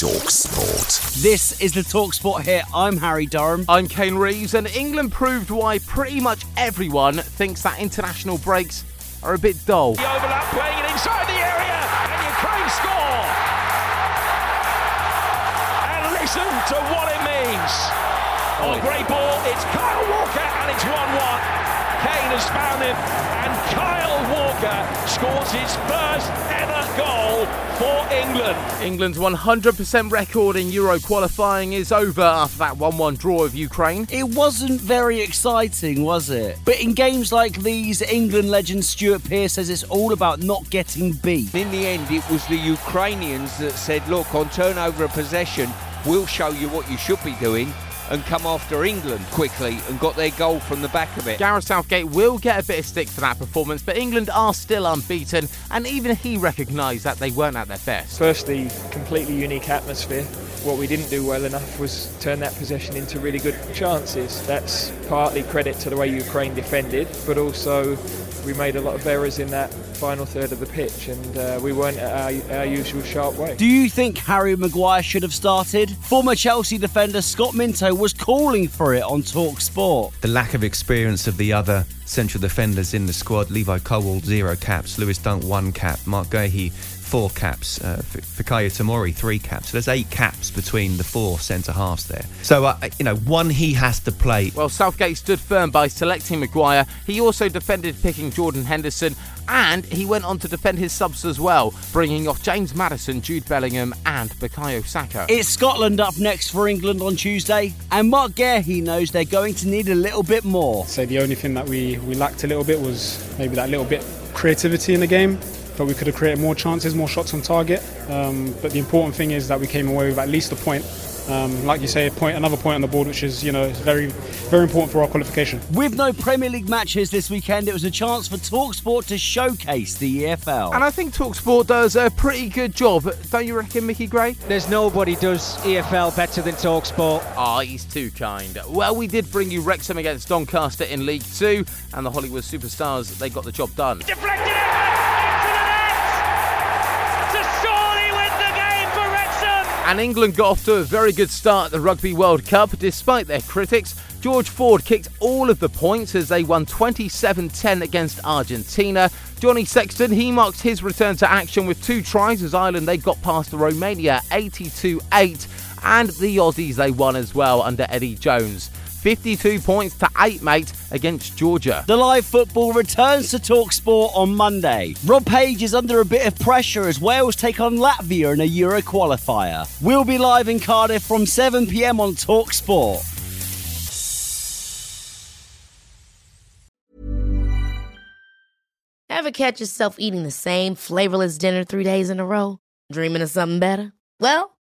Talk Sport. This is the Talksport here. I'm Harry Durham. I'm Kane Reeves, and England proved why pretty much everyone thinks that international breaks are a bit dull. The overlap playing it inside the area, and Ukraine score. And listen to what it means. On a great ball, it's Kyle Walker, and it's 1 1. Kane has found him, and Kyle Walker scores his first ever goal for England. England's 100% record in Euro qualifying is over after that 1 1 draw of Ukraine. It wasn't very exciting, was it? But in games like these, England legend Stuart Pearce says it's all about not getting beat. In the end, it was the Ukrainians that said, look, on turnover of possession, we'll show you what you should be doing and come after England quickly and got their goal from the back of it. Gareth Southgate will get a bit of stick for that performance, but England are still unbeaten, and even he recognised that they weren't at their best. Firstly, completely unique atmosphere. What we didn't do well enough was turn that possession into really good chances. That's partly credit to the way Ukraine defended, but also we made a lot of errors in that final third of the pitch and uh, we weren't at our, our, usual sharp way. Do you think Harry Maguire should have started? Former Chelsea defender Scott Minto was calling for it on Talk Sport. The lack of experience of the other central defenders in the squad Levi Colwill, zero caps, Lewis Dunk, one cap, Marc Guéhi, four caps, uh, Fikayo Tomori, three caps. So there's eight caps between the four centre halves there. So, uh, you know, one he has to play. Well, Southgate stood firm by selecting Maguire. He also defended picking Jordan Henderson and he went on to defend his subs as well, bringing off James Maddison, Jude Bellingham, and Bukayo Saka. It's Scotland up next for England on Tuesday, and Marc Guéhi knows they're going to need a little bit more. So the only thing that we, we lacked a little bit was maybe that little bit creativity in the game but we could have created more chances, more shots on target. Um, but the important thing is that we came away with at least a point. Um, like you say, a point, another point on the board, which is you know very, very important for our qualification. With no Premier League matches this weekend, it was a chance for Talksport to showcase the EFL. And I think Talksport does a pretty good job, don't you reckon, Mickey Gray? There's nobody does EFL better than Talksport. Ah, oh, he's too kind. Well, we did bring you Wrexham against Doncaster in League Two, and the Hollywood Superstars they got the job done. Deflected And England got off to a very good start at the Rugby World Cup despite their critics. George Ford kicked all of the points as they won 27 10 against Argentina. Johnny Sexton, he marked his return to action with two tries as Ireland they got past Romania 82 8. And the Aussies they won as well under Eddie Jones. 52 points to 8, mate, against Georgia. The live football returns to Talksport on Monday. Rob Page is under a bit of pressure as Wales take on Latvia in a Euro qualifier. We'll be live in Cardiff from 7 pm on Talk Talksport. Ever catch yourself eating the same flavorless dinner three days in a row? Dreaming of something better? Well,